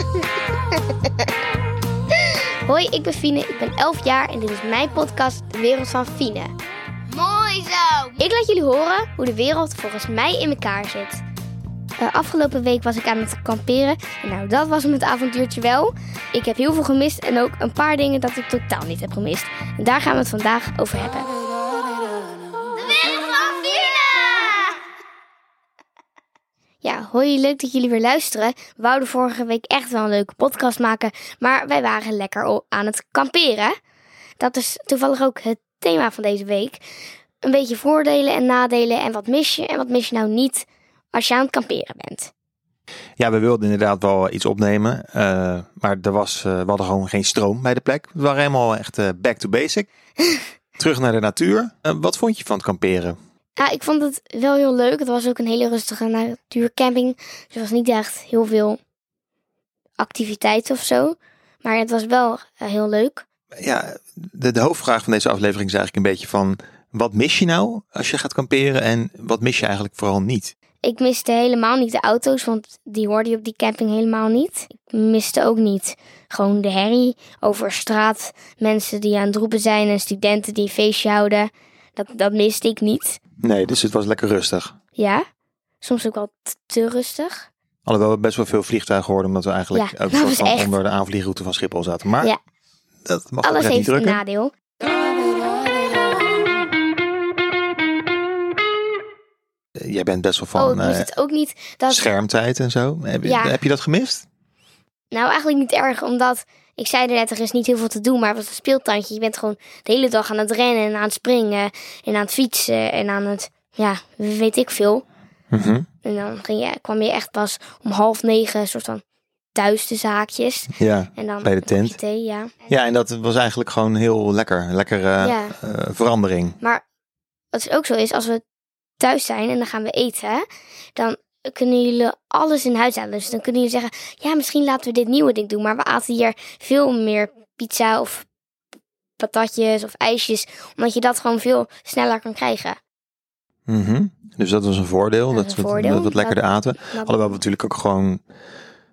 Hoi, ik ben Fine, ik ben 11 jaar en dit is mijn podcast De Wereld van Fine. Mooi zo. Ik laat jullie horen hoe de wereld volgens mij in elkaar zit. Uh, afgelopen week was ik aan het kamperen. En nou, dat was het avontuurtje wel. Ik heb heel veel gemist en ook een paar dingen dat ik totaal niet heb gemist. En daar gaan we het vandaag over hebben. Hoi, leuk dat jullie weer luisteren. We wouden vorige week echt wel een leuke podcast maken, maar wij waren lekker aan het kamperen. Dat is toevallig ook het thema van deze week. Een beetje voordelen en nadelen en wat mis je en wat mis je nou niet als je aan het kamperen bent. Ja, we wilden inderdaad wel iets opnemen. eh, maar er was, eh, we hadden gewoon geen stroom bij de plek. We waren helemaal echt eh, back to basic. Terug naar de natuur. Wat vond je van het kamperen? Ja, ik vond het wel heel leuk. Het was ook een hele rustige natuurcamping. Dus er was niet echt heel veel activiteit of zo. Maar het was wel eh, heel leuk. Ja, de, de hoofdvraag van deze aflevering is eigenlijk een beetje van... Wat mis je nou als je gaat kamperen en wat mis je eigenlijk vooral niet? Ik miste helemaal niet de auto's, want die hoorde je op die camping helemaal niet. Ik miste ook niet gewoon de herrie over straat. Mensen die aan het roepen zijn en studenten die een feestje houden. Dat, dat miste ik niet. Nee, dus het was lekker rustig. Ja, soms ook wel te rustig. Alhoewel we best wel veel vliegtuigen hoorden, omdat we eigenlijk Ja, ook soort van echt- onder de aanvliegroute van Schiphol zaten. Maar Ja. dat mag Alles niet heeft een nadeel. Eh, Jij bent best wel oh, van wist eh, het ook niet dat... schermtijd en zo. Heb Ja. heb je dat gemist? Nou, eigenlijk niet erg, omdat ik zei er net, er is niet heel veel te doen, maar het was een speeltuintje. Je bent gewoon de hele dag aan het rennen en aan het springen en aan het fietsen en aan het, ja, weet ik veel. Mhm. En dan ging je, kwam je echt pas om half negen, soort van thuis de zaakjes. Ja. En dan Bij de tent. Thee, ja. ja, en dat was eigenlijk gewoon heel lekker. Lekker Ja. eh, verandering. Maar wat ook zo is, als we thuis zijn en dan gaan we eten, dan kunnen jullie alles in huis halen. Dus dan kunnen jullie zeggen, ja, misschien laten we dit nieuwe ding doen. Maar we aten hier veel meer pizza of patatjes of ijsjes, omdat je dat gewoon veel sneller kan krijgen. Mhm. Dus dat was een voordeel. Dat we voordeel. dat we lekkerder aten. Alhoewel we natuurlijk ook gewoon...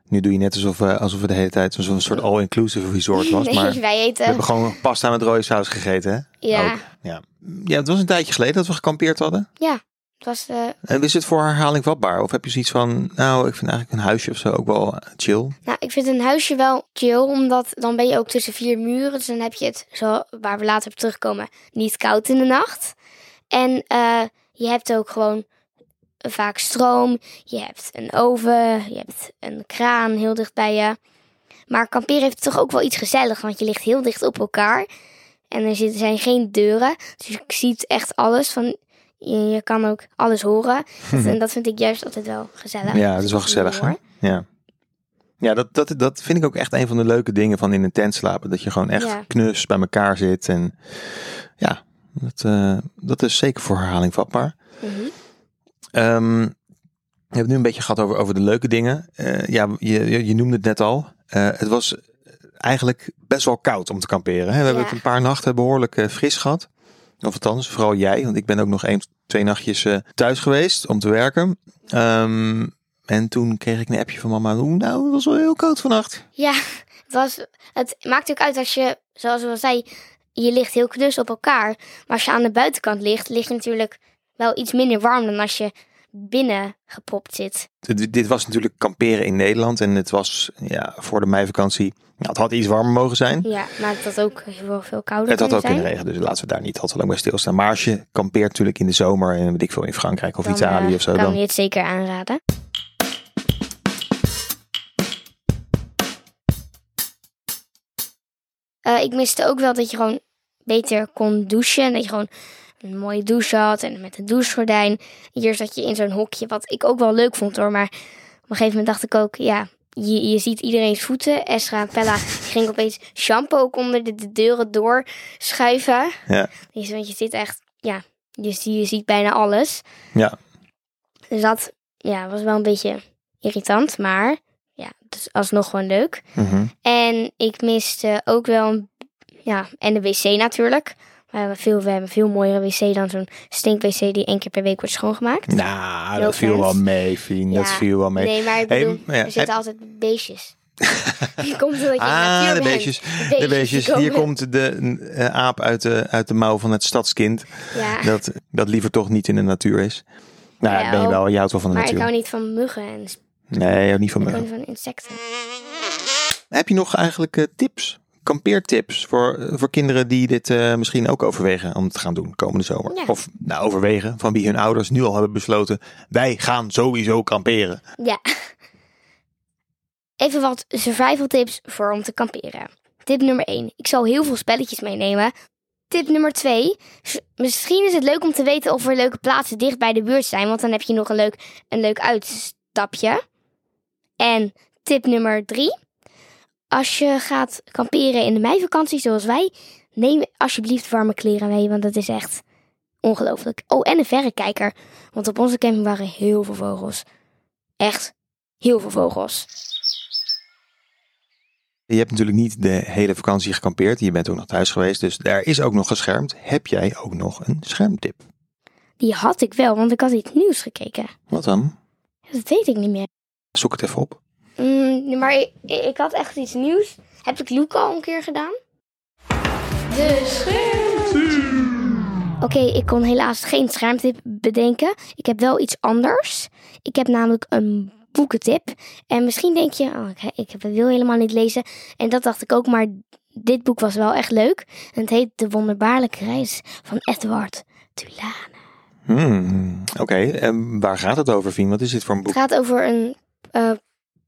Nu doe je net alsof we, alsof we de hele tijd zo'n soort all-inclusive resort was. nee, Maar we wij eten. hebben gewoon pasta met rode saus gegeten. Hè? ja, Ook. Ja. ja, het was een tijdje geleden dat we gekampeerd hadden. het was eh, En is het voor herhaling vatbaar? Of heb je zoiets van, nou, ik vind eigenlijk een huisje of zo ook wel chill? Nou, ik vind een huisje wel chill, omdat dan ben je ook tussen vier muren. Dus dan heb je het, zo, waar we later op terugkomen, niet koud in de nacht. En eh, je hebt ook gewoon vaak stroom. Je hebt een oven, je hebt een kraan heel dicht bij je. Maar kamperen heeft toch ook wel iets gezelligs, want je ligt heel dicht op elkaar. En er zijn geen deuren, dus je ziet echt alles. Van, je, je kan ook alles horen. en dat vind ik juist altijd wel gezellig. Ja, dat is wel gezellig. Ja, ja dat, dat, dat vind ik ook echt een van de leuke dingen van in een tent slapen. Dat je gewoon echt Ja. knus bij elkaar zit. En ja, dat, eh, dat is zeker voor herhaling vatbaar. Mhm. Ehm, we hebben nu een beetje gehad over, over de leuke dingen. Eh, ja, je, je, noemde het net al. Eh, het was eigenlijk best wel koud om te kamperen. Hè? We hebben het een paar nachten behoorlijk eh, fris gehad. Of althans, vooral jij. Want ik ben ook nog één, twee nachtjes eh, thuis geweest om te werken. Ehm, en toen kreeg ik een appje van mama. Nou, het was wel heel koud vannacht. Ja, het, was, het maakt ook uit als je, zoals we al zei, je ligt heel knus op elkaar. Maar als je aan de buitenkant ligt, lig je natuurlijk wel iets minder warm dan als je binnen gepropt zit. Dit, dit was natuurlijk kamperen in Nederland. En het was ja, voor de meivakantie. Nou, het had iets warmer mogen zijn. Ja, maar het had ook heel veel kouder Het had ook kunnen regenen, dus laten we daar niet al te lang bij stilstaan. Maar als je kampeert natuurlijk in de zomer en weet ik veel in Frankrijk of Dan, Italië eh, of zo, kan dan je het zeker aanraden. Eh, ik miste ook wel dat je gewoon beter kon douchen. En dat je gewoon een mooie douche had en met een douchegordijn. Hier zat je in zo'n hokje, wat ik ook wel leuk vond hoor. Maar op een gegeven moment dacht ik ook, ja, je, je ziet iedereen's voeten. Esra en Pella ging opeens shampoo ook onder de, de deuren doorschuiven. Ja. Dus, want je zit echt, ja, je, je ziet bijna alles. Ja. Dus dat ja, was wel een beetje irritant, maar ja, is alsnog gewoon leuk. Mhm. En ik miste ook wel, een, ja, en de wc natuurlijk. We hebben veel, we hebben veel mooiere wc dan zo'n stink-wc die één keer per week wordt schoongemaakt. Nou, No dat viel wel mee, Fien. Dat Ja. viel wel mee. Nee, maar ik Hey, bedoel, maar ja, er zitten heb- altijd beestjes. Je komt omdat je Ah, natuur de bent. beestjes. De beestjes beestjes. Hier komt de eh, aap uit de, uit de mouw van het stadskind. Ja, Dat, dat liever toch niet in de natuur is. Nou, ja, ben je wel. Je houdt wel van de maar ik natuur. hou niet van muggen en Nee, ook niet van ik me. hou niet van insecten. Heb je nog eigenlijk eh, tips? Kampeertips voor, voor kinderen die dit eh, misschien ook overwegen om te gaan doen komende zomer? Ja. Of nou, overwegen van wie hun ouders nu al hebben besloten. Wij gaan sowieso kamperen. Ja. Even wat survival tips voor om te kamperen. Tip nummer 1. Ik zal heel veel spelletjes meenemen. Tip nummer 2. Misschien is het leuk om te weten of er leuke plaatsen dicht bij de buurt zijn. Want dan heb je nog een leuk, een leuk uitstapje. En tip nummer 3. Als je gaat kamperen in de meivakantie zoals wij. Neem alsjeblieft warme kleren mee. Want dat is echt ongelooflijk. Oh, en een verrekijker. Want op onze camping waren heel veel vogels. Echt heel veel vogels. Je hebt natuurlijk niet de hele vakantie gekampeerd. Je bent ook nog thuis geweest. Dus daar is ook nog geschermd. Heb jij ook nog een schermtip? Die had ik wel, want ik had iets nieuws gekeken. Wat dan? Dat weet ik niet meer. Zoek het even op. Mm, maar ik, ik had echt iets nieuws. Heb ik Luca al een keer gedaan? De schermtip. Oké, ik kon helaas geen schermtip bedenken. Ik heb wel iets anders. Ik heb namelijk een boekentip. En misschien denk je, oh, ik, ik wil helemaal niet lezen. En dat dacht ik ook, maar dit boek was wel echt leuk. En het heet De Wonderbaarlijke Reis van Edward Tulane. Hmm, Oké, en waar gaat het over, Fien? Wat is dit voor een boek? Het gaat over een eh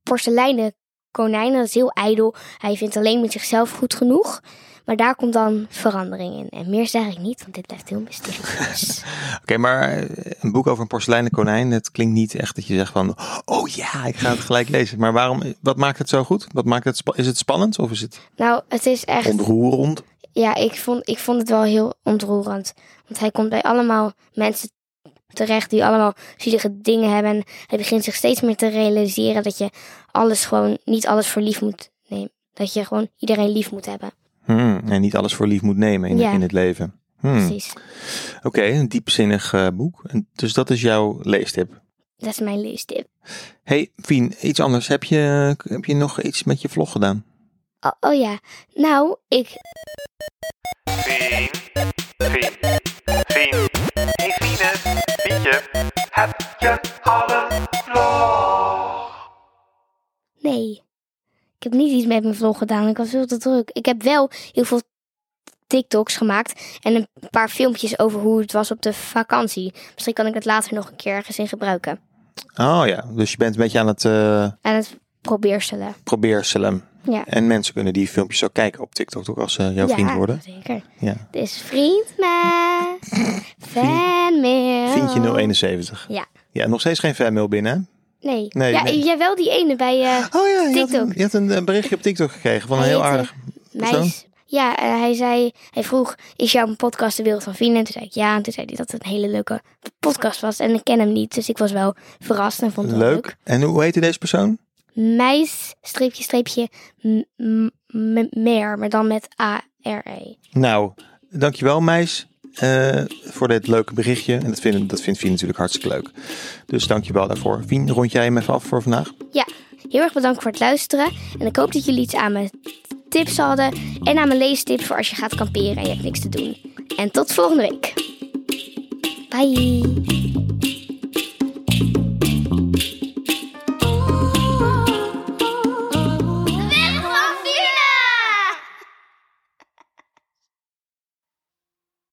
porseleinen konijn. Dat is heel ijdel. Hij vindt alleen met zichzelf goed genoeg. Maar daar komt dan verandering in. En meer zeg ik niet, want dit blijft heel mysterieus. Oké, maar eh, een boek over een porseleinen konijn, het klinkt niet echt dat je zegt van, oh ja, ik ga het gelijk lezen. Maar waarom, wat maakt het zo goed? Wat maakt het, is het spannend of is het nou, het is echt... ontroerend? Ja, ik vond, ik vond het wel heel ontroerend. Want hij komt bij allemaal mensen terecht die allemaal zielige dingen hebben. En hij begint zich steeds meer te realiseren dat je alles gewoon, niet alles voor lief moet nemen. Dat je gewoon iedereen lief moet hebben. Hmm, en niet alles voor lief moet nemen in, Ja. in het leven. Hmm, Precies. Oké, een diepzinnig eh, boek. En Dus dat is jouw leestip. Dat is mijn leestip. hey, Fien, iets anders. Heb je, heb je nog iets met je vlog gedaan? Oh, oh ja, nou, ik, Fien, Fien, Fien. Heb je al een vlog? nee. Ik heb niet iets met mijn vlog gedaan. Ik was veel te druk. Ik heb wel heel veel TikToks gemaakt en een paar filmpjes over hoe het was op de vakantie. Misschien kan ik het later nog een keer ergens in gebruiken. Oh ja, dus je bent een beetje aan het eh En het probeerselen. probeerselen. Ja. En mensen kunnen die filmpjes ook kijken op TikTok, ook als ze jouw vriend worden. zeker. Ja. Het is vriendmail, fanmail. Vriendje 071. Ja. Ja, nog steeds geen fanmail binnen? Nee. Nee, ja, nee. jij wel die ene bij eh Oh ja, je had, TikTok. een, je had een eh, berichtje op TikTok gekregen van een heel aardig meis. Ja, eh, hij zei, hij vroeg, is jouw podcast de wereld van Fien? En toen zei ik ja. En toen zei hij dat het een hele leuke podcast was. En ik ken hem niet, dus ik was wel verrast en vond het Leuk. leuk. En hoe heette deze persoon? Meis, streepje, streepje, meer, maar dan met A-R-E. Nou, dankjewel meis eh, voor dit leuke berichtje. En dat, vindt dat vindt Fien natuurlijk hartstikke leuk. Dus dankjewel daarvoor. Fien, rond jij hem even af voor vandaag? Ja, heel erg bedankt voor het luisteren. En ik hoop dat jullie iets aan mijn tips hadden. En aan mijn leestips voor als je gaat kamperen en je hebt niks te doen. En tot volgende week. Bye.